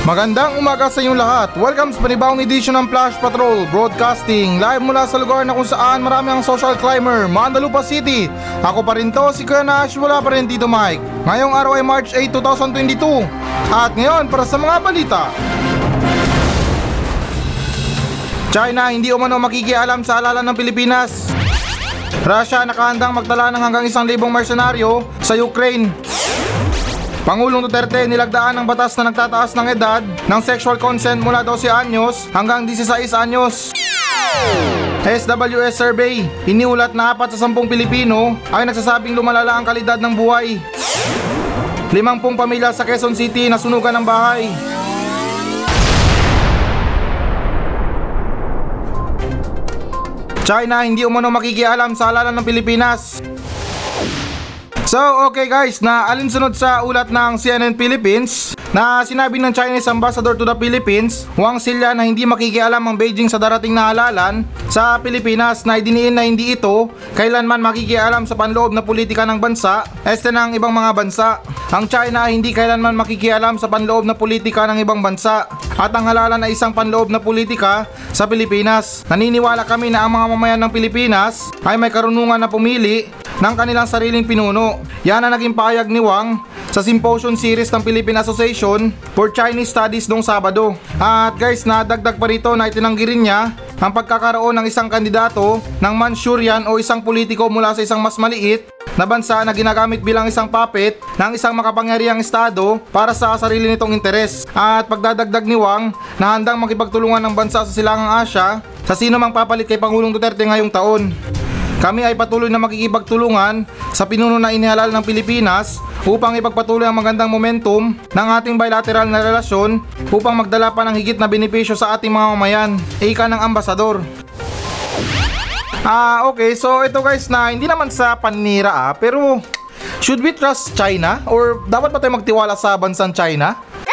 Magandang umaga sa inyong lahat. Welcome sa panibawang edisyon ng Flash Patrol Broadcasting live mula sa lugar na kung saan marami ang social climber, Mandalupa City. Ako pa rin to, si Kuya Nash, wala pa rin Tito Mike. Ngayong araw ay March 8, 2022. At ngayon, para sa mga balita. China hindi umano makikialam sa alalan ng Pilipinas. Russia nakahandang magdala ng hanggang isang libong mersenaryo sa Ukraine. Pangulong Duterte nilagdaan ng batas na nagtataas ng edad ng sexual consent mula 12 anyos hanggang 16 anyos. SWS survey, iniulat na apat sa 10 Pilipino ay nagsasabing lumalala ang kalidad ng buhay. Limampung pamilya sa Quezon City nasunugan ng bahay. China hindi umano makikialam sa halalan ng Pilipinas. So okay guys, na alinsunod sa ulat ng CNN Philippines na sinabi ng Chinese Ambassador to the Philippines, Wang Silla na hindi makikialam ang Beijing sa darating na halalan sa Pilipinas na idiniin na hindi ito kailanman makikialam sa panloob na politika ng bansa, este ng ibang mga bansa. Ang China ay hindi kailanman makikialam sa panloob na politika ng ibang bansa at ang halalan ay isang panloob na politika sa Pilipinas. Naniniwala kami na ang mga mamayan ng Pilipinas ay may karunungan na pumili ng kanilang sariling pinuno. Yan ang naging pahayag ni Wang sa symposium series ng Philippine Association for Chinese Studies noong Sabado. At guys, nadagdag pa rito na itinanggi rin niya ang pagkakaroon ng isang kandidato ng Manchurian o isang politiko mula sa isang mas maliit na bansa na ginagamit bilang isang puppet ng isang makapangyarihang estado para sa sarili nitong interes. At pagdadagdag ni Wang na handang makipagtulungan ng bansa sa silangang Asya sa sino mang papalit kay Pangulong Duterte ngayong taon. Kami ay patuloy na makikipagtulungan sa pinuno na inihalal ng Pilipinas upang ipagpatuloy ang magandang momentum ng ating bilateral na relasyon upang magdala pa ng higit na benepisyo sa ating mga mamayan. Ika ng ambasador. Ah, okay. So ito guys na hindi naman sa paninira ah, pero should we trust China or dapat ba tayo magtiwala sa bansang China?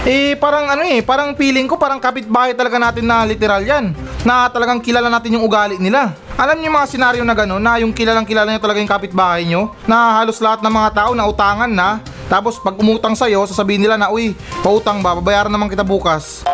Eh parang ano eh, parang feeling ko parang kapitbahay talaga natin na literal yan. Na talagang kilala natin yung ugali nila. Alam niyo mga senaryo na gano'n na yung kilalang kilala niyo talaga yung kapitbahay niyo na halos lahat ng mga tao na utangan na tapos pag umutang sa'yo sasabihin nila na uy pautang ba babayaran naman kita bukas.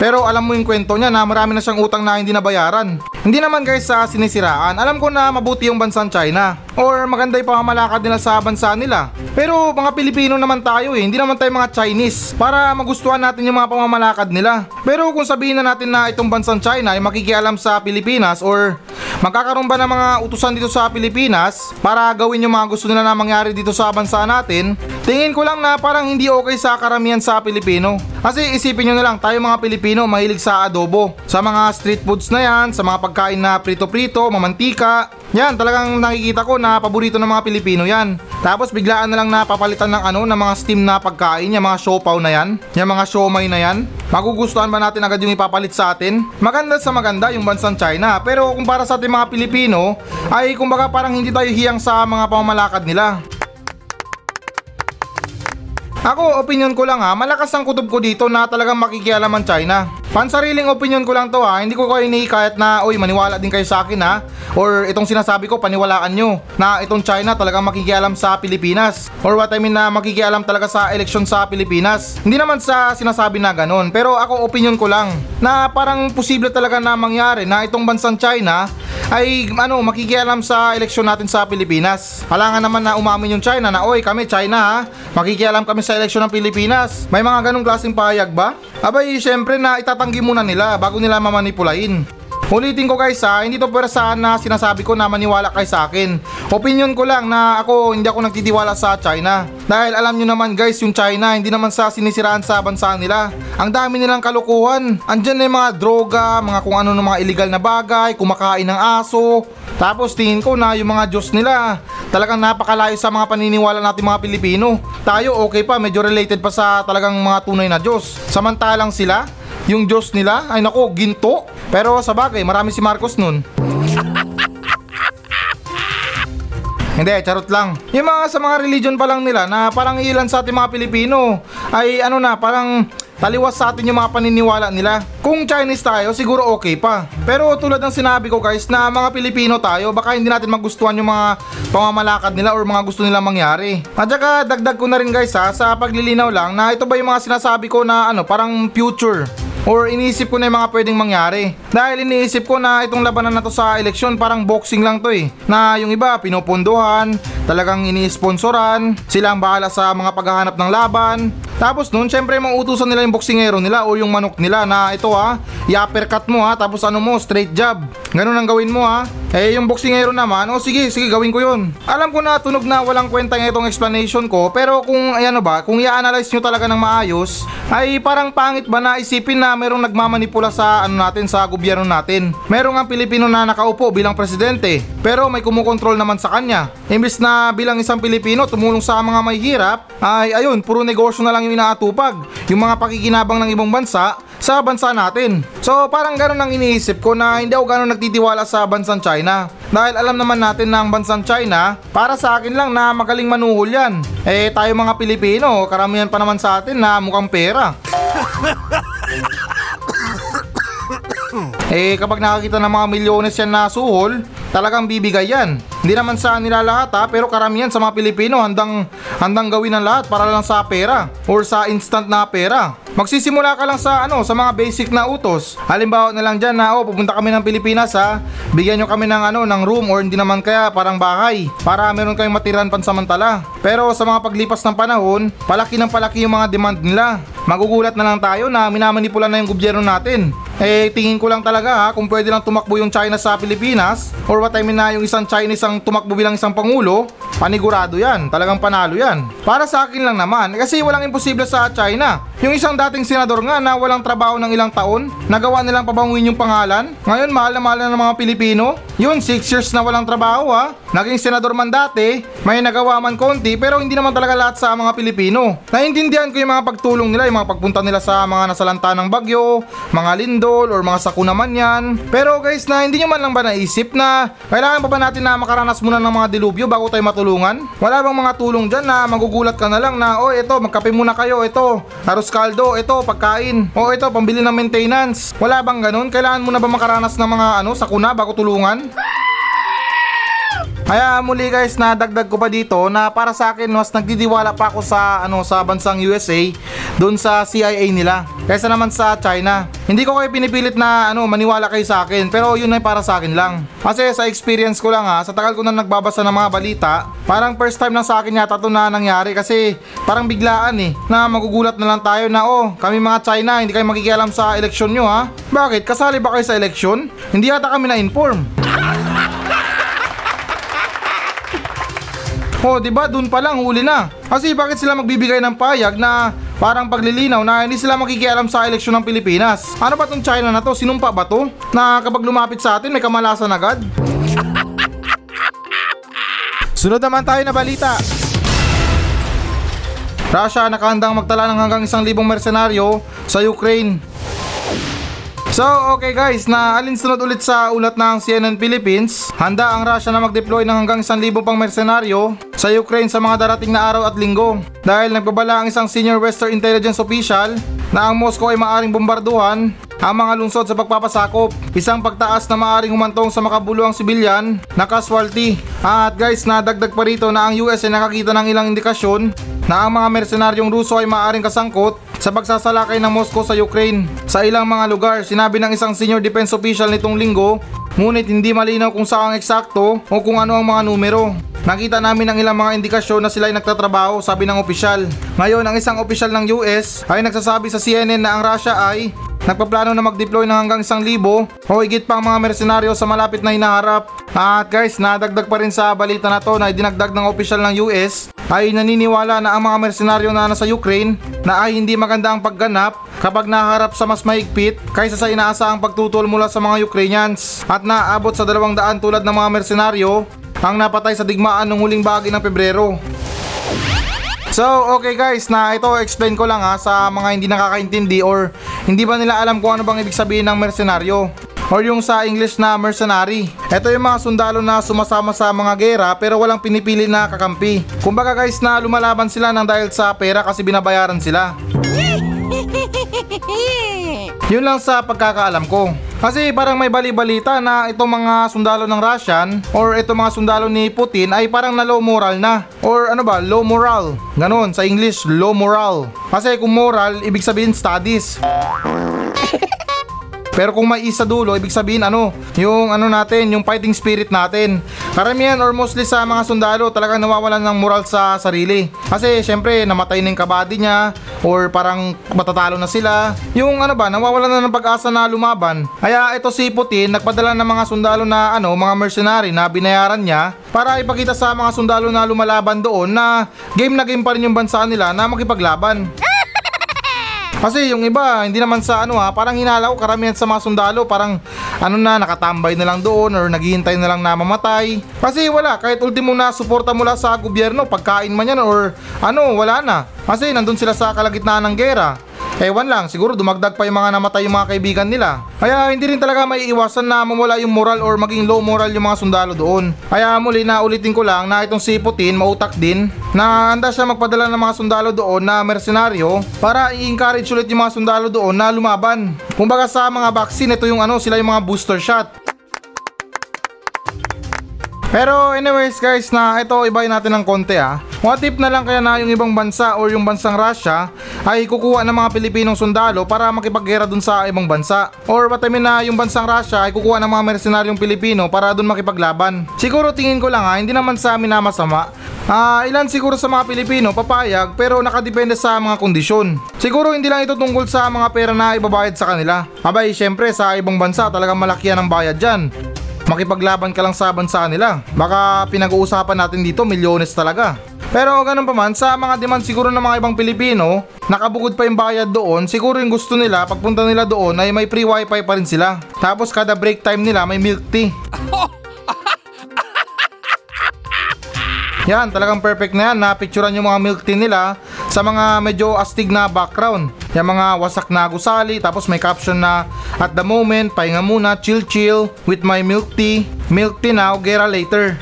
Pero alam mo yung kwento niya na marami na siyang utang na hindi nabayaran. Hindi naman guys sa sinisiraan, alam ko na mabuti yung bansang China. Or maganda yung pamamalakad nila sa bansa nila. Pero mga Pilipino naman tayo eh, hindi naman tayo mga Chinese para magustuhan natin yung mga pamamalakad nila. Pero kung sabihin na natin na itong bansang China ay makikialam sa Pilipinas or magkakaroon ba ng mga utusan dito sa Pilipinas para gawin yung mga gusto nila na mangyari dito sa bansa natin, tingin ko lang na parang hindi okay sa karamihan sa Pilipino. Kasi isipin nyo na lang, tayo mga Pilipino mahilig sa adobo. Sa mga street foods na yan, sa mga pagkain na prito-prito, mamantika. Yan, talagang nakikita ko na paborito ng mga Pilipino yan. Tapos biglaan na lang napapalitan ng ano, ng mga steam na pagkain, yung mga siopaw na yan, yung mga siomay na yan. Magugustuhan ba natin agad yung ipapalit sa atin? Maganda sa maganda yung bansang China, pero kung para sa ating mga Pilipino, ay kumbaga parang hindi tayo hiyang sa mga pamamalakad nila. Ako, opinion ko lang ha, malakas ang kutob ko dito na talagang makikialam ang China. Pansariling opinion ko lang to ha, hindi ko kayo hinihikayat na, oy, maniwala din kayo sa akin ha. Or itong sinasabi ko, paniwalaan nyo na itong China talagang makikialam sa Pilipinas. Or what I mean na makikialam talaga sa eleksyon sa Pilipinas. Hindi naman sa sinasabi na ganun, pero ako opinion ko lang na parang posible talaga na mangyari na itong bansang China ay ano makikialam sa eleksyon natin sa Pilipinas. Halangan naman na umamin yung China na oy kami China ha, makikialam kami sa eleksyon ng Pilipinas. May mga ganong klaseng pahayag ba? Abay syempre na itatanggi muna nila bago nila mamanipulain. Ulitin ko guys ha, hindi to pwersahan na sinasabi ko na maniwala kay sa akin. Opinion ko lang na ako hindi ako nagtitiwala sa China. Dahil alam nyo naman guys, yung China hindi naman sa sinisiraan sa bansa nila. Ang dami nilang kalukuhan. Andyan na yung mga droga, mga kung ano ng mga illegal na bagay, kumakain ng aso. Tapos tingin ko na yung mga Diyos nila, talagang napakalayo sa mga paniniwala natin mga Pilipino. Tayo okay pa, medyo related pa sa talagang mga tunay na Diyos. Samantalang sila, yung Diyos nila, ay nako, ginto. Pero sa bagay, marami si Marcos nun. Hindi, charot lang. Yung mga sa mga religion pa lang nila na parang ilan sa ating mga Pilipino ay ano na, parang taliwas sa atin yung mga paniniwala nila. Kung Chinese tayo, siguro okay pa. Pero tulad ng sinabi ko guys, na mga Pilipino tayo, baka hindi natin magustuhan yung mga pamamalakad nila or mga gusto nilang mangyari. At saka dagdag ko na rin guys ha, sa paglilinaw lang na ito ba yung mga sinasabi ko na ano, parang future or iniisip ko na yung mga pwedeng mangyari. Dahil iniisip ko na itong labanan na to sa eleksyon parang boxing lang to eh. Na yung iba pinupunduhan, talagang ini-sponsoran, sila ang bahala sa mga paghahanap ng laban. Tapos noon, syempre mautusan nila yung boksingero nila o yung manok nila na ito ha, i-uppercut mo ha, tapos ano mo, straight jab. Ganun ang gawin mo ha. Eh yung boksingero naman, o sige, sige gawin ko yun. Alam ko na tunog na walang kwenta ng itong explanation ko, pero kung ayan ba, kung i-analyze nyo talaga ng maayos, ay parang pangit ba na isipin na merong nagmamanipula sa ano natin sa gobyerno natin. Merong ang Pilipino na nakaupo bilang presidente, pero may kumukontrol naman sa kanya. Imbis na bilang isang Pilipino tumulong sa mga may hirap, ay ayun, puro negosyo na lang yung inaatupag. Yung mga pakikinabang ng ibang bansa sa bansa natin. So parang ganun ang iniisip ko na hindi ako ganun nagtitiwala sa bansang China. Dahil alam naman natin na ang bansang China, para sa akin lang na magaling manuhol yan. Eh tayo mga Pilipino, karamihan pa naman sa atin na mukhang pera. Eh kapag nakakita ng mga milyones yan na suhol, talagang bibigay yan. Hindi naman sa nila lahat ha, pero karamihan sa mga Pilipino handang, handang gawin ang lahat para lang sa pera or sa instant na pera. Magsisimula ka lang sa ano, sa mga basic na utos. Halimbawa na lang diyan na oh, pupunta kami ng Pilipinas ha. Bigyan nyo kami ng ano, ng room or hindi naman kaya parang bahay para meron kayong matiran pansamantala. Pero sa mga paglipas ng panahon, palaki ng palaki yung mga demand nila. Magugulat na lang tayo na minamanipula na yung gobyerno natin. Eh tingin ko lang talaga ha kung pwede lang tumakbo yung China sa Pilipinas or what I mean na yung isang Chinese ang tumakbo bilang isang pangulo, panigurado yan, talagang panalo yan. Para sa akin lang naman, kasi walang imposible sa China. Yung isang dating senador nga na walang trabaho ng ilang taon, nagawa nilang pabanguin yung pangalan, ngayon mahal na mahal na ng mga Pilipino. Yun, 6 years na walang trabaho ha. Naging senador man dati, may nagawa man konti pero hindi naman talaga lahat sa mga Pilipino. Naintindihan ko yung mga pagtulong nila, yung mga pagpunta nila sa mga nasalanta ng bagyo, mga lindol or mga sakuna man yan. Pero guys na hindi nyo man lang ba naisip na kailangan pa ba natin na makaranas muna ng mga dilubyo bago tayo matulungan? Wala bang mga tulong dyan na magugulat ka na lang na oh ito magkape muna kayo, ito kaldo, ito pagkain, o ito pambili ng maintenance. Wala bang ganun? Kailangan mo na ba makaranas ng mga ano sakuna bago tulungan? Kaya muli guys, nadagdag ko pa dito na para sa akin mas nagdidiwala pa ako sa ano sa bansang USA doon sa CIA nila kaysa naman sa China. Hindi ko kayo pinipilit na ano maniwala kayo sa akin pero yun ay para sa akin lang. Kasi sa experience ko lang ha, sa tagal ko na nagbabasa ng mga balita, parang first time lang sa akin yata to na nangyari kasi parang biglaan eh na magugulat na lang tayo na oh kami mga China hindi kayo makikialam sa eleksyon nyo ha. Bakit? Kasali ba kayo sa eleksyon? Hindi yata kami na-inform. Oh, 'di ba? Doon pa lang huli na. Kasi bakit sila magbibigay ng payag na parang paglilinaw na hindi sila makikialam sa eleksyon ng Pilipinas? Ano ba tong China na to? Sinumpa ba to? Na kapag lumapit sa atin may kamalasan agad? Sunod naman tayo na balita. Russia nakahandang magtala ng hanggang isang libong mersenaryo sa Ukraine. So, okay guys, na alinsunod ulit sa ulat ng CNN Philippines, handa ang Russia na mag-deploy ng hanggang 1,000 pang mersenaryo sa Ukraine sa mga darating na araw at linggo. Dahil nagbabala ang isang senior Western intelligence official na ang Moscow ay maaring bombarduhan ang mga lungsod sa pagpapasakop. Isang pagtaas na maaring humantong sa makabuluhang sibilyan na casualty. At guys, nadagdag pa rito na ang US ay nakakita ng ilang indikasyon na ang mga mersenaryong Ruso ay maaring kasangkot sa pagsasalakay ng Moscow sa Ukraine. Sa ilang mga lugar, sinabi ng isang senior defense official nitong linggo, ngunit hindi malinaw kung saan eksakto o kung ano ang mga numero. Nakita namin ang ilang mga indikasyon na sila ay nagtatrabaho, sabi ng opisyal. Ngayon, ang isang opisyal ng US ay nagsasabi sa CNN na ang Russia ay nagpaplano na mag-deploy ng hanggang isang libo o higit pang mga mersenaryo sa malapit na hinaharap. At guys, nadagdag pa rin sa balita na to na dinagdag ng opisyal ng US ay naniniwala na ang mga mersenaryo na nasa Ukraine na ay hindi maganda ang pagganap kapag naharap sa mas mahigpit kaysa sa inaasahang pagtutol mula sa mga Ukrainians at naabot sa dalawang daan tulad ng mga mersenaryo ang napatay sa digmaan ng huling bahagi ng Pebrero. So, okay guys, na ito explain ko lang ha sa mga hindi nakakaintindi or hindi ba nila alam kung ano bang ibig sabihin ng mersenaryo or yung sa English na mercenary. Ito yung mga sundalo na sumasama sa mga gera pero walang pinipili na kakampi. Kumbaga guys na lumalaban sila ng dahil sa pera kasi binabayaran sila. Yun lang sa pagkakaalam ko. Kasi parang may bali-balita na itong mga sundalo ng Russian or itong mga sundalo ni Putin ay parang na low moral na. Or ano ba, low moral. Ganon, sa English, low moral. Kasi kung moral, ibig sabihin studies. Pero kung may isa dulo, ibig sabihin ano, yung ano natin, yung fighting spirit natin. Karamihan or mostly sa mga sundalo talagang nawawalan ng moral sa sarili. Kasi syempre namatay na yung kabady niya or parang matatalo na sila. Yung ano ba, nawawalan na ng pag-asa na lumaban. Kaya ito si Putin nagpadala ng mga sundalo na ano, mga mercenary na binayaran niya para ipakita sa mga sundalo na lumalaban doon na game na game pa rin yung bansa nila na makipaglaban. Kasi yung iba, hindi naman sa ano ha, parang hinalaw karamihan sa mga sundalo, parang ano na, nakatambay na lang doon or naghihintay na lang na mamatay. Kasi wala, kahit ultimo na suporta mula sa gobyerno, pagkain man yan or ano, wala na. Kasi nandun sila sa kalagitnaan ng gera. Ewan lang, siguro dumagdag pa yung mga namatay yung mga kaibigan nila. Kaya hindi rin talaga may iwasan na mawala yung moral or maging low moral yung mga sundalo doon. Kaya muli na ulitin ko lang na itong si Putin mautak din na handa siya magpadala ng mga sundalo doon na mercenaryo para i-encourage ulit yung mga sundalo doon na lumaban. Kumbaga sa mga vaccine, ito yung ano, sila yung mga booster shot. Pero anyways guys na ito ibayin natin ng konti ah. What if na lang kaya na yung ibang bansa or yung bansang Russia ay kukuha ng mga Pilipinong sundalo para makipaggera dun sa ibang bansa. Or what I mean na yung bansang Russia ay kukuha ng mga mercenaryong Pilipino para dun makipaglaban. Siguro tingin ko lang ha, hindi naman sa amin na masama. Ah, ilan siguro sa mga Pilipino papayag pero nakadepende sa mga kondisyon. Siguro hindi lang ito tungkol sa mga pera na ibabayad sa kanila. Abay, syempre sa ibang bansa talagang malaki ang bayad dyan makipaglaban ka lang sa bansa nila. Baka pinag-uusapan natin dito milyones talaga. Pero ganun pa man, sa mga demand siguro ng mga ibang Pilipino, nakabukod pa yung bayad doon, siguro yung gusto nila, pagpunta nila doon ay may free wifi pa rin sila. Tapos kada break time nila may milk tea. Yan, talagang perfect na yan. Napicturan yung mga milk tea nila sa mga medyo astig na background. Yung mga wasak na gusali, tapos may caption na At the moment, pahinga muna, chill chill with my milk tea. Milk tea now, gera later.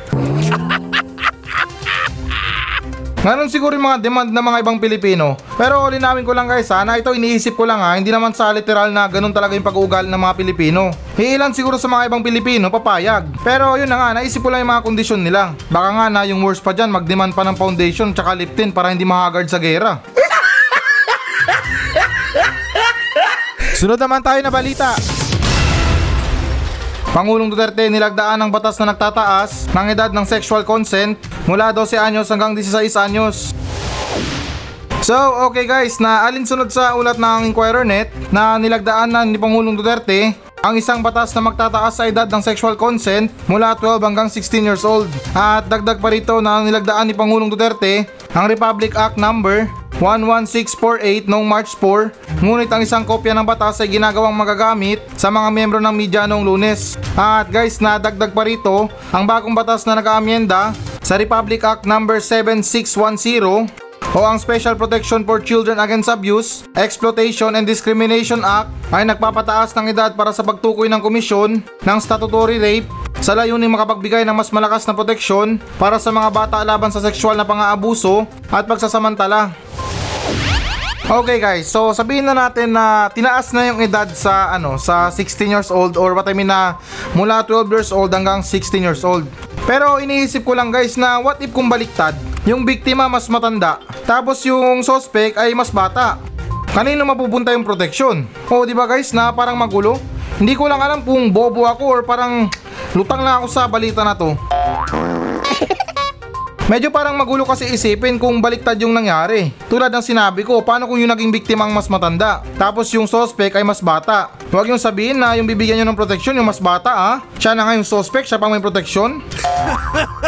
Ganon siguro yung mga demand ng mga ibang Pilipino. Pero linawin ko lang guys ha, na ito iniisip ko lang ha, hindi naman sa literal na ganun talaga yung pag-uugal ng mga Pilipino. Iilan siguro sa mga ibang Pilipino papayag. Pero yun na nga, naisip ko lang yung mga kondisyon nila. Baka nga na yung worst pa dyan, mag-demand pa ng foundation tsaka lip tint para hindi mahagard sa gera. Sunod naman tayo na balita. Pangulong Duterte nilagdaan ng batas na nagtataas ng edad ng sexual consent mula 12 anyos hanggang 16 anyos. So, okay guys, na alinsunod sa ulat ng Inquirer.net na nilagdaan na ni Pangulong Duterte ang isang batas na magtataas sa edad ng sexual consent mula 12 hanggang 16 years old. At dagdag pa rito na nilagdaan ni Pangulong Duterte ang Republic Act number 11648 noong March 4, ngunit ang isang kopya ng batas ay ginagawang magagamit sa mga miyembro ng media noong lunes. At guys, nadagdag pa rito ang bagong batas na nag-aamyenda sa Republic Act number 7610 o ang Special Protection for Children Against Abuse, Exploitation and Discrimination Act ay nagpapataas ng edad para sa pagtukoy ng komisyon ng statutory rape sa layuning makapagbigay ng mas malakas na proteksyon para sa mga bata laban sa sexual na pang-aabuso at pagsasamantala. Okay guys, so sabihin na natin na tinaas na yung edad sa ano sa 16 years old or what I mean na mula 12 years old hanggang 16 years old. Pero iniisip ko lang guys na what if kung baliktad, yung biktima mas matanda, tapos yung suspect ay mas bata. Kanino mapupunta yung proteksyon? O di ba guys na parang magulo? Hindi ko lang alam kung bobo ako or parang lutang lang ako sa balita na to. Medyo parang magulo kasi isipin kung baliktad yung nangyari. Tulad ng sinabi ko, paano kung yung naging biktima ang mas matanda? Tapos yung suspect ay mas bata. Huwag yung sabihin na yung bibigyan nyo ng proteksyon yung mas bata ah. Siya na nga yung suspect, siya pang may proteksyon.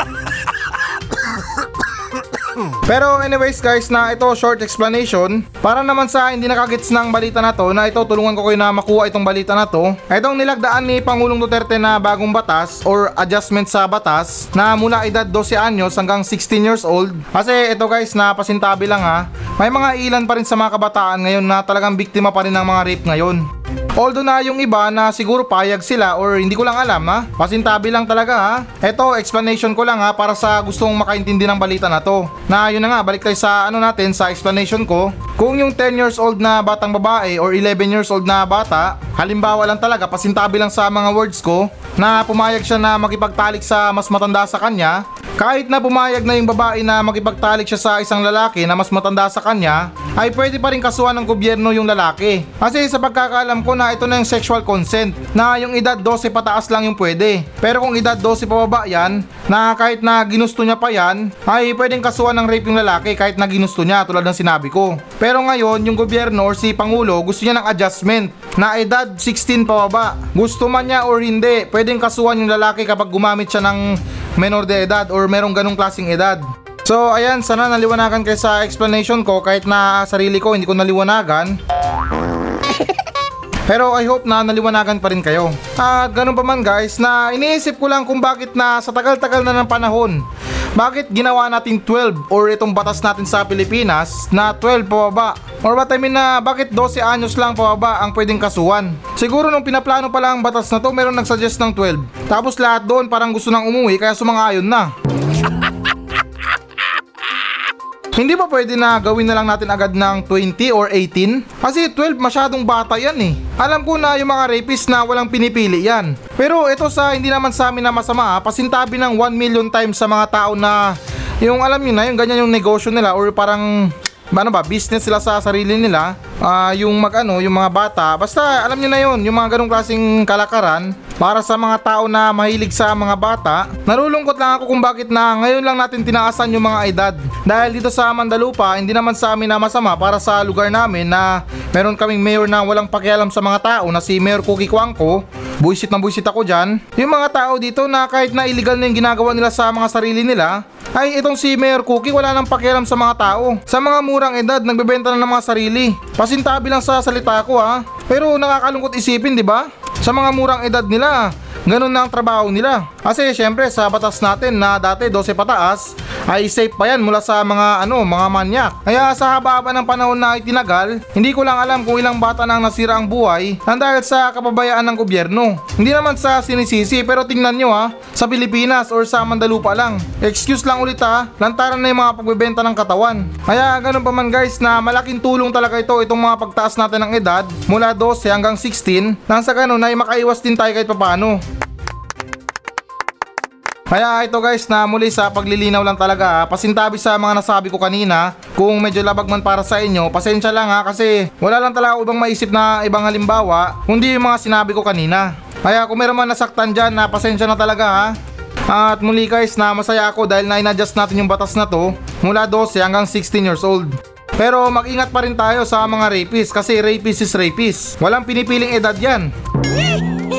Pero anyways guys na ito short explanation. Para naman sa hindi nakagets ng balita na to Na ito tulungan ko kayo na makuha itong balita na to. Itong nilagdaan ni Pangulong Duterte na bagong batas Or adjustment sa batas Na mula edad 12 anyos hanggang 16 years old. Kasi ito guys na pasintabi lang ha. May mga ilan pa rin sa mga kabataan ngayon na talagang biktima pa rin ng mga rape ngayon Although na yung iba na siguro payag sila or hindi ko lang alam ha. Pasintabi lang talaga ha. Ito explanation ko lang ha para sa gustong makaintindi ng balita na to. Na yun na nga balik tayo sa ano natin sa explanation ko. Kung yung 10 years old na batang babae or 11 years old na bata, halimbawa lang talaga pasintabi lang sa mga words ko na pumayag siya na makipagtalik sa mas matanda sa kanya, kahit na pumayag na yung babae na makipagtalik siya sa isang lalaki na mas matanda sa kanya, ay pwede pa rin kasuhan ng gobyerno yung lalaki. Kasi sa pagkakaalam ko na ito na yung sexual consent, na yung edad 12 pataas lang yung pwede. Pero kung edad 12 pababa yan, na kahit na ginusto niya pa yan, ay pwedeng kasuhan ng rape yung lalaki kahit na ginusto niya tulad ng sinabi ko. Pero ngayon, yung gobyerno or si Pangulo gusto niya ng adjustment na edad 16 pababa. Gusto man niya or hindi, pwedeng kasuhan yung lalaki kapag gumamit siya ng menor de edad or merong ganong klaseng edad. So ayan, sana naliwanagan kayo sa explanation ko kahit na sarili ko hindi ko naliwanagan. Pero I hope na naliwanagan pa rin kayo. At ganun pa man guys, na iniisip ko lang kung bakit na sa tagal-tagal na ng panahon, bakit ginawa natin 12 or itong batas natin sa Pilipinas na 12 pababa? Or what I mean na bakit 12 anyos lang pababa ang pwedeng kasuhan? Siguro nung pinaplano pa lang ang batas na to, meron nagsuggest ng 12. Tapos lahat doon parang gusto nang umuwi kaya sumang-ayon na. Hindi ba pwede na gawin na lang natin agad ng 20 or 18? Kasi 12 masyadong bata yan eh. Alam ko na yung mga rapist na walang pinipili yan. Pero ito sa hindi naman sa amin na masama, ah, pasintabi ng 1 million times sa mga tao na yung alam nyo na, yung ganyan yung negosyo nila or parang ano ba, business sila sa sarili nila, Ah, yung mag ano, yung mga bata, basta alam niyo na yon, yung mga ganong klaseng kalakaran para sa mga tao na mahilig sa mga bata. Narulungkot lang ako kung bakit na ngayon lang natin tinaasan yung mga edad. Dahil dito sa Mandalupa, hindi naman sa amin na masama para sa lugar namin na meron kaming mayor na walang pakialam sa mga tao na si Mayor Cookie Kwangko. Buisit na buisit ako dyan. Yung mga tao dito na kahit na illegal na yung ginagawa nila sa mga sarili nila, ay itong si Mayor Cookie wala nang pakialam sa mga tao. Sa mga murang edad, nagbebenta na ng mga sarili. Pasintabi lang sa salita ko ha. Pero nakakalungkot isipin, di ba? Sa mga murang edad nila, ganun na ang trabaho nila. Kasi syempre sa batas natin na dati 12 pataas, ay safe pa yan mula sa mga ano, mga manyak. Kaya sa haba-haba ng panahon na itinagal, hindi ko lang alam kung ilang bata nang nasira ang buhay nang dahil sa kapabayaan ng gobyerno. Hindi naman sa sinisisi pero tingnan nyo ha, sa Pilipinas or sa Mandalupa lang. Excuse lang ulit ha, lantaran na yung mga pagbebenta ng katawan. Kaya ganun pa man guys na malaking tulong talaga ito itong mga pagtaas natin ng edad mula 12 hanggang 16 nang sa ganun ay makaiwas din tayo kahit papano. Kaya ito guys na muli sa paglilinaw lang talaga ha, pasintabi sa mga nasabi ko kanina kung medyo labag man para sa inyo pasensya lang ha kasi wala lang talaga ibang maisip na ibang halimbawa kundi yung mga sinabi ko kanina. Kaya kung meron man nasaktan dyan na pasensya na talaga ha. At muli guys na masaya ako dahil na inadjust natin yung batas na to mula 12 hanggang 16 years old. Pero mag-ingat pa rin tayo sa mga rapist kasi rapist is rapist. Walang pinipiling edad yan.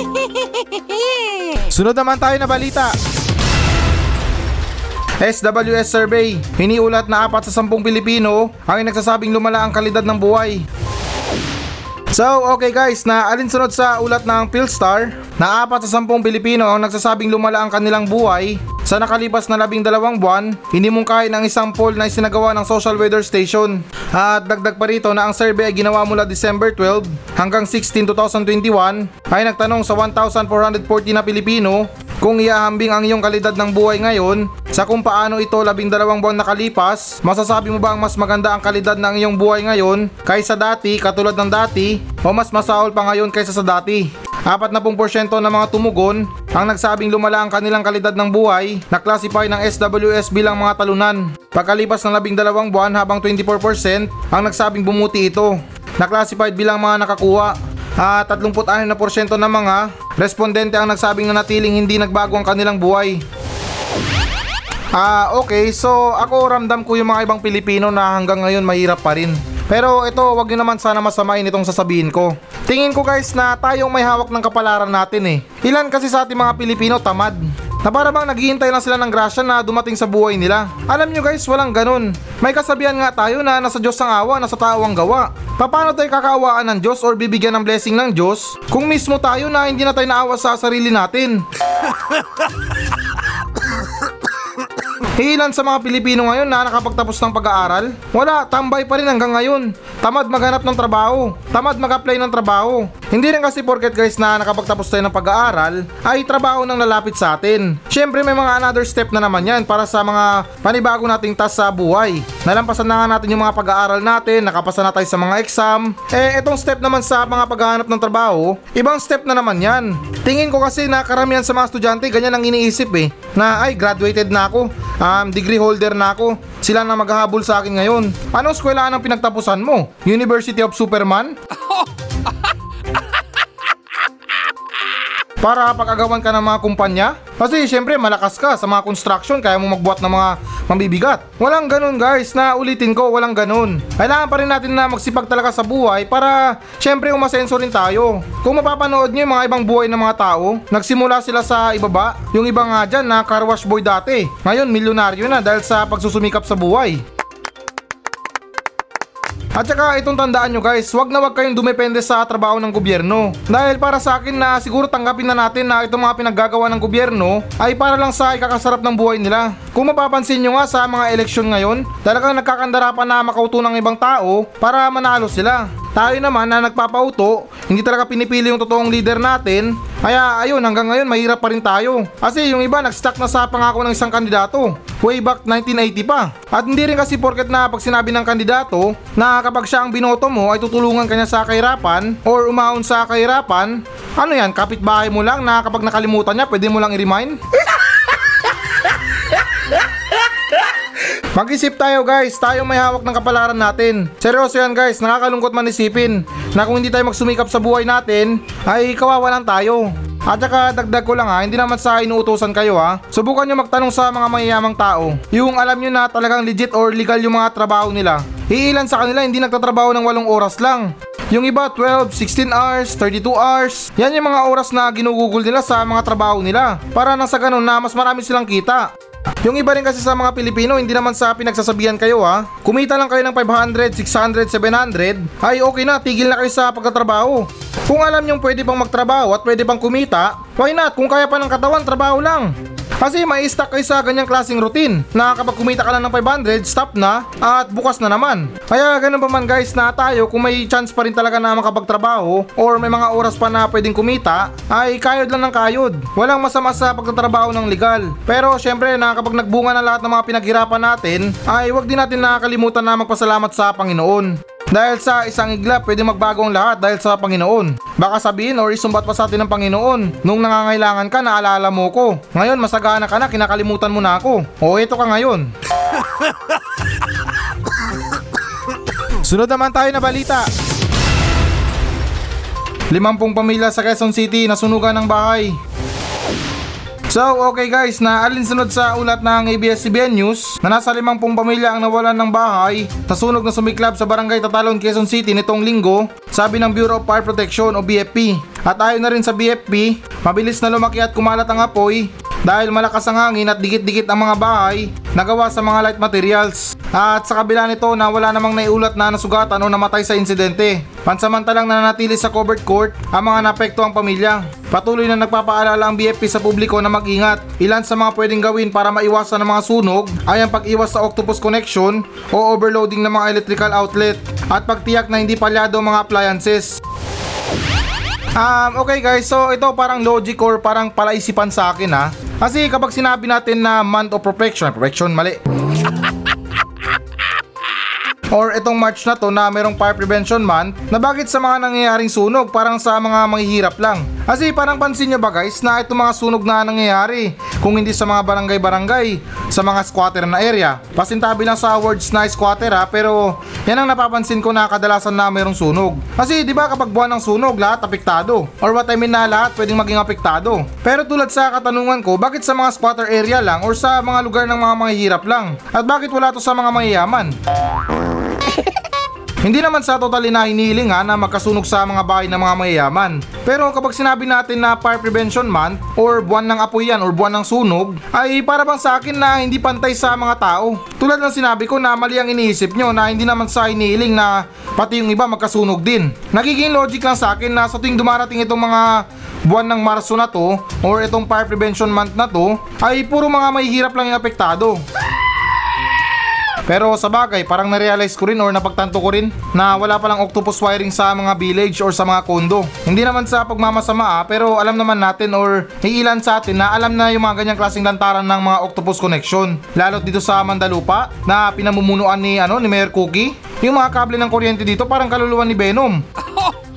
Sunod naman tayo na balita. SWS survey, hiniulat na apat sa sampung Pilipino ang nagsasabing lumala ang kalidad ng buhay. So, okay guys, na alinsunod sa ulat ng Philstar, na apat sa sampung Pilipino ang nagsasabing lumala ang kanilang buhay sa nakalipas na labing dalawang buwan, hindi mungkahi ng isang poll na isinagawa ng Social Weather Station. At dagdag pa rito na ang survey ay ginawa mula December 12 hanggang 16, 2021 ay nagtanong sa 1,440 na Pilipino kung iahambing ang iyong kalidad ng buhay ngayon sa kung paano ito labing dalawang buwan nakalipas, masasabi mo ba ang mas maganda ang kalidad ng iyong buhay ngayon kaysa dati, katulad ng dati, o mas masahol pa ngayon kaysa sa dati? 40% ng mga tumugon ang nagsabing lumala ang kanilang kalidad ng buhay na classify ng SWS bilang mga talunan. Pagkalipas ng labing dalawang buwan habang 24% ang nagsabing bumuti ito na classified bilang mga nakakuha at 36% ng mga respondente ang nagsabing nanatiling hindi nagbago ang kanilang buhay. Ah, okay. So, ako ramdam ko yung mga ibang Pilipino na hanggang ngayon mahirap pa rin. Pero ito, wag nyo naman sana masamain itong sasabihin ko. Tingin ko guys na tayong may hawak ng kapalaran natin eh. Ilan kasi sa ating mga Pilipino tamad. Na para bang naghihintay lang sila ng grasya na dumating sa buhay nila. Alam nyo guys, walang ganun. May kasabihan nga tayo na nasa Diyos ang awa, nasa tao ang gawa. Paano tayo kakaawaan ng Diyos or bibigyan ng blessing ng Diyos kung mismo tayo na hindi na tayo naawa sa sarili natin? Ilan sa mga Pilipino ngayon na nakapagtapos ng pag-aaral? Wala, tambay pa rin hanggang ngayon. Tamad maghanap ng trabaho. Tamad mag-apply ng trabaho. Hindi rin kasi porket guys na nakapagtapos tayo ng pag-aaral ay trabaho nang lalapit sa atin. Syempre may mga another step na naman yan para sa mga panibago nating task sa buhay. Nalampasan na nga natin yung mga pag-aaral natin, nakapasa na tayo sa mga exam. Eh itong step naman sa mga paghahanap ng trabaho, ibang step na naman yan. Tingin ko kasi na karamihan sa mga estudyante ganyan ang iniisip eh. Na ay graduated na ako, um, degree holder na ako. Sila na maghahabol sa akin ngayon. Anong eskwelahan ang pinagtapusan mo? University of Superman? para pag-agawan ka ng mga kumpanya? Kasi syempre malakas ka sa mga construction kaya mo magbuhat ng mga mambibigat. Walang ganun guys, na ulitin ko, walang ganun. Kailangan pa rin natin na magsipag talaga sa buhay para syempre umasenso rin tayo. Kung mapapanood nyo yung mga ibang buhay ng mga tao, nagsimula sila sa ibaba. Yung iba nga dyan na car wash boy dati. Ngayon milyonaryo na dahil sa pagsusumikap sa buhay. At saka itong tandaan nyo guys, wag na wag kayong dumepende sa trabaho ng gobyerno. Dahil para sa akin na siguro tanggapin na natin na itong mga pinaggagawa ng gobyerno ay para lang sa ikakasarap ng buhay nila. Kung mapapansin nyo nga sa mga eleksyon ngayon, talagang nagkakandara pa na makauto ng ibang tao para manalo sila. Tayo naman na nagpapauto, hindi talaga pinipili yung totoong leader natin. Kaya ayun, hanggang ngayon mahirap pa rin tayo. Kasi yung iba nag-stuck na sa pangako ng isang kandidato. Way back 1980 pa. At hindi rin kasi porket na pag sinabi ng kandidato na kapag siya ang binoto mo ay tutulungan kanya sa kahirapan or umahon sa kahirapan, ano yan, kapitbahay mo lang na kapag nakalimutan niya pwede mo lang i-remind? Mag-isip tayo guys, tayo may hawak ng kapalaran natin. Seryoso yan guys, nakakalungkot man isipin na kung hindi tayo magsumikap sa buhay natin, ay kawawa lang tayo. At saka dagdag ko lang ha, hindi naman sa inuutosan kayo ha. Subukan nyo magtanong sa mga mayayamang tao. Yung alam nyo na talagang legit or legal yung mga trabaho nila. Iilan sa kanila hindi nagtatrabaho ng 8 oras lang. Yung iba 12, 16 hours, 32 hours. Yan yung mga oras na ginugugol nila sa mga trabaho nila. Para nang sa ganun na mas marami silang kita. Yung iba rin kasi sa mga Pilipino, hindi naman sa pinagsasabihan kayo ha. Kumita lang kayo ng 500, 600, 700, ay okay na, tigil na kayo sa pagtatrabaho. Kung alam nyong pwede pang magtrabaho at pwede pang kumita, why not? Kung kaya pa ng katawan, trabaho lang. Kasi may stuck kayo sa ganyang klaseng routine na kapag kumita ka lang ng 500, stop na at bukas na naman. Kaya ganun pa man guys na tayo kung may chance pa rin talaga na makapagtrabaho or may mga oras pa na pwedeng kumita, ay kayod lang ng kayod. Walang masama sa pagtatrabaho ng legal. Pero syempre na kapag nagbunga na lahat ng mga pinaghirapan natin, ay wag din natin nakakalimutan na magpasalamat sa Panginoon. Dahil sa isang igla, pwede magbago ang lahat dahil sa Panginoon. Baka sabihin or isumbat pa sa atin ng Panginoon. Nung nangangailangan ka, naalala mo ko. Ngayon, masagana ka na, kinakalimutan mo na ako. O, ito ka ngayon. Sunod naman tayo na balita. Limampung pamilya sa Quezon City nasunugan ng bahay. So, okay guys, na alinsunod sa ulat ng ABS-CBN News na nasa limampung pamilya ang nawalan ng bahay sa sunog na sumiklab sa barangay Tatalon, Quezon City nitong linggo, sabi ng Bureau of Fire Protection o BFP. At ayon na rin sa BFP, mabilis na lumaki at kumalat ang apoy dahil malakas ang hangin at dikit-dikit ang mga bahay na gawa sa mga light materials. At sa kabila nito na wala namang naiulat na nasugatan o namatay sa insidente. Pansamantalang nananatili sa covered court ang mga naapektuang pamilya. Patuloy na nagpapaalala ang BFP sa publiko na mag-ingat. Ilan sa mga pwedeng gawin para maiwasan ang mga sunog ay ang pag-iwas sa octopus connection o overloading ng mga electrical outlet at pagtiyak na hindi palyado mga appliances. Um, okay guys, so ito parang logic or parang palaisipan sa akin ha. Kasi kapag sinabi natin na month of perfection, perfection mali. Or itong March na to na merong fire prevention month na bakit sa mga nangyayaring sunog parang sa mga manghihirap lang. Kasi parang pansin nyo ba guys na itong mga sunog na nangyayari kung hindi sa mga barangay-barangay, sa mga squatter na area. Pasintabi lang sa words na squatter ha pero yan ang napapansin ko na kadalasan na merong sunog. Kasi di ba kapag buwan ng sunog lahat apektado or what I mean na lahat pwedeng maging apektado. Pero tulad sa katanungan ko bakit sa mga squatter area lang or sa mga lugar ng mga manghihirap lang? At bakit wala to sa mga mayayaman? Hindi naman sa totally na hinihiling ha na magkasunog sa mga bahay ng mga mayayaman. Pero kapag sinabi natin na Fire Prevention Month or buwan ng apoy yan or buwan ng sunog, ay para bang sa akin na hindi pantay sa mga tao. Tulad ng sinabi ko na mali ang iniisip nyo na hindi naman sa hinihiling na pati yung iba magkasunog din. Nagiging logic lang sa akin na sa tuwing dumarating itong mga buwan ng Marso na to or itong Fire Prevention Month na to ay puro mga mahihirap lang yung apektado. Pero sa bagay, parang narealize ko rin or napagtanto ko rin na wala palang octopus wiring sa mga village or sa mga kondo. Hindi naman sa pagmamasama ah, pero alam naman natin or iilan sa atin na alam na yung mga ganyang klaseng lantaran ng mga octopus connection. Lalo dito sa Mandalupa na pinamumunuan ni ano ni Mayor Cookie. Yung mga kable ng kuryente dito parang kaluluwa ni Venom.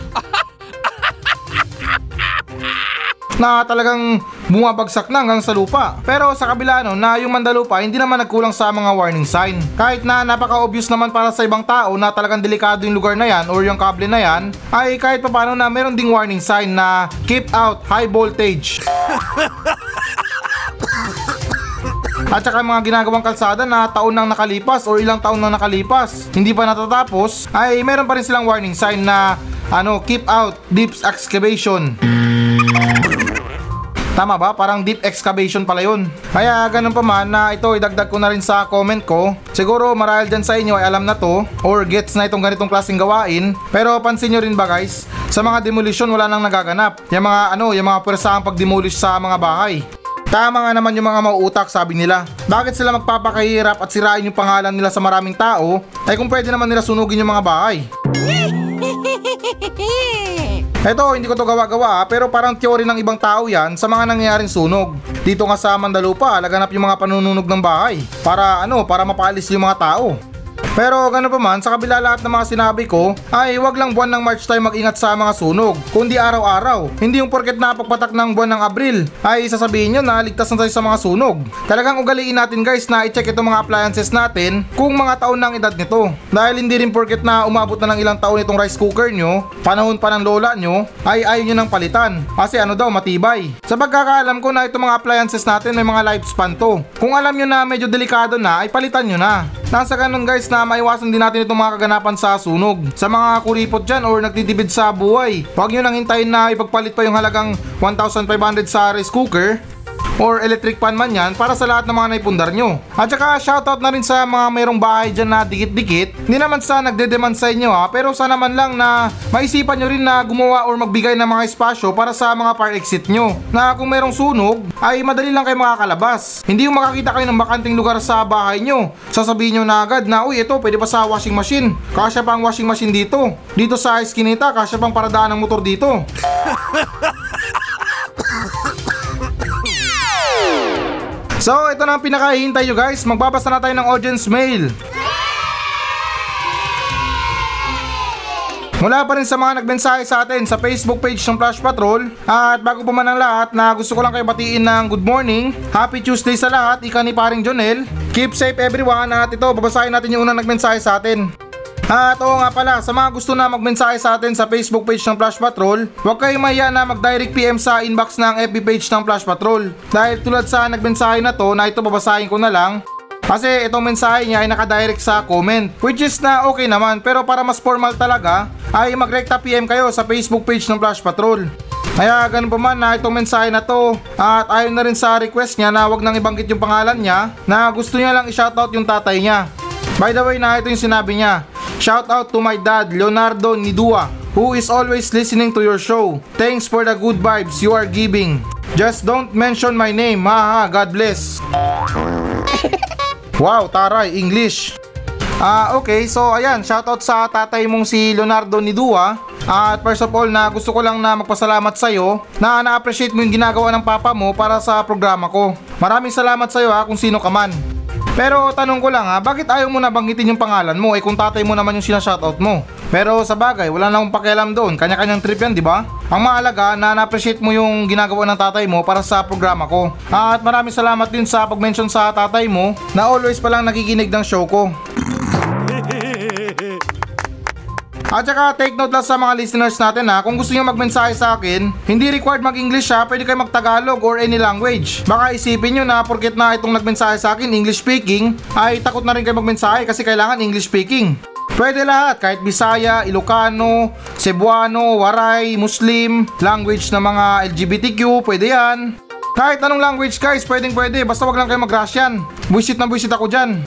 na talagang bumabagsak na hanggang sa lupa. Pero sa kabila no, na yung Mandalupa hindi naman nagkulang sa mga warning sign. Kahit na napaka-obvious naman para sa ibang tao na talagang delikado yung lugar na yan or yung kable na yan, ay kahit pa paano na meron ding warning sign na keep out high voltage. At saka mga ginagawang kalsada na taon nang nakalipas or ilang taon nang nakalipas, hindi pa natatapos, ay meron pa rin silang warning sign na ano, keep out deep excavation. Tama ba? Parang deep excavation pala yun. Kaya ganun pa man na ito idagdag ko na rin sa comment ko. Siguro marahil dyan sa inyo ay alam na to or gets na itong ganitong klaseng gawain. Pero pansin nyo rin ba guys? Sa mga demolition wala nang nagaganap. Yung mga ano, yung mga pwersahang pag-demolish sa mga bahay. Tama nga naman yung mga mauutak sabi nila. Bakit sila magpapakahirap at sirain yung pangalan nila sa maraming tao? Ay kung pwede naman nila sunugin yung mga bahay. Eto, hindi ko to gawa-gawa ah, pero parang teori ng ibang tao yan sa mga nangyayaring sunog. Dito nga sa Mandalupa, laganap yung mga panununog ng bahay. Para ano, para mapaalis yung mga tao. Pero gano'n pa man, sa kabila lahat ng mga sinabi ko, ay wag lang buwan ng March tayo mag-ingat sa mga sunog, kundi araw-araw. Hindi yung porket napagpatak ng buwan ng Abril, ay sasabihin nyo na ligtas na tayo sa mga sunog. Talagang ugaliin natin guys na i-check itong mga appliances natin kung mga taon ng edad nito. Dahil hindi rin porket na umabot na ng ilang taon itong rice cooker nyo, panahon pa ng lola nyo, ay ayaw nyo ng palitan. Kasi ano daw, matibay. Sa pagkakaalam ko na itong mga appliances natin may mga lifespan to. Kung alam nyo na medyo delikado na, ay palitan nyo na. Nasa ganun guys na maiwasan din natin itong mga kaganapan sa sunog. Sa mga kuripot dyan or nagtitipid sa buhay, huwag nyo nang hintayin na ipagpalit pa yung halagang 1,500 sa rice cooker or electric pan man yan para sa lahat ng mga naipundar nyo. At saka shoutout na rin sa mga mayroong bahay dyan na dikit-dikit. Hindi naman sa nagde-demand sa inyo ha, pero sana man lang na maisipan nyo rin na gumawa or magbigay ng mga espasyo para sa mga fire exit nyo. Na kung mayroong sunog, ay madali lang kayo makakalabas. Hindi yung makakita kayo ng bakanting lugar sa bahay nyo. Sasabihin nyo na agad na, uy ito pwede pa sa washing machine. Kasya pa washing machine dito. Dito sa eskinita, kasya pang paradaan ng motor dito. So, ito na ang pinakahihintay nyo guys. Magbabasa na tayo ng audience mail. Mula pa rin sa mga nagmensahe sa atin sa Facebook page ng Flash Patrol. At bago pa man ang lahat na gusto ko lang kayo batiin ng good morning. Happy Tuesday sa lahat. Ika ni paring Jonel. Keep safe everyone at ito babasahin natin yung unang nagmensahe sa atin. At oo nga pala, sa mga gusto na magmensahe sa atin sa Facebook page ng Flash Patrol, huwag kayong mahiya na mag-direct PM sa inbox ng FB page ng Flash Patrol. Dahil tulad sa nagmensahe na to, na ito babasahin ko na lang, kasi itong mensahe niya ay nakadirect sa comment Which is na okay naman pero para mas formal talaga ay magrekta PM kayo sa Facebook page ng Flash Patrol kaya ganun pa man na itong mensahe na to at ayon na rin sa request niya na wag nang ibanggit yung pangalan niya na gusto niya lang i-shoutout yung tatay niya. By the way na ito yung sinabi niya. Shout out to my dad Leonardo Nidua who is always listening to your show. Thanks for the good vibes you are giving. Just don't mention my name. Haha, God bless. Wow, taray, English. Ah, okay. So, ayan, shoutout sa tatay mong si Leonardo Nidua. At first of all, na gusto ko lang na magpasalamat sa iyo na na-appreciate mo yung ginagawa ng papa mo para sa programa ko. Maraming salamat sa iyo ha kung sino ka man. Pero tanong ko lang ha, bakit ayaw mo na banggitin yung pangalan mo eh kung tatay mo naman yung sinashoutout mo? Pero sa bagay, wala na akong pakialam doon. Kanya-kanyang trip yan, di ba? Ang mahalaga na na-appreciate mo yung ginagawa ng tatay mo para sa programa ko. At maraming salamat din sa pag-mention sa tatay mo na always palang nakikinig ng show ko. At saka take note lang sa mga listeners natin ha, kung gusto niyo magmensahe sa akin, hindi required mag-English ha, pwede kayo mag-Tagalog or any language. Baka isipin nyo na porket na itong nagmensahe sa akin English speaking, ay takot na rin kayo magmensahe kasi kailangan English speaking. Pwede lahat, kahit Bisaya, Ilocano, Cebuano, Waray, Muslim, language ng mga LGBTQ, pwede yan. Kahit anong language guys, pwedeng pwede, basta wag lang kayo mag-Russian. Buisit na buisit ako dyan.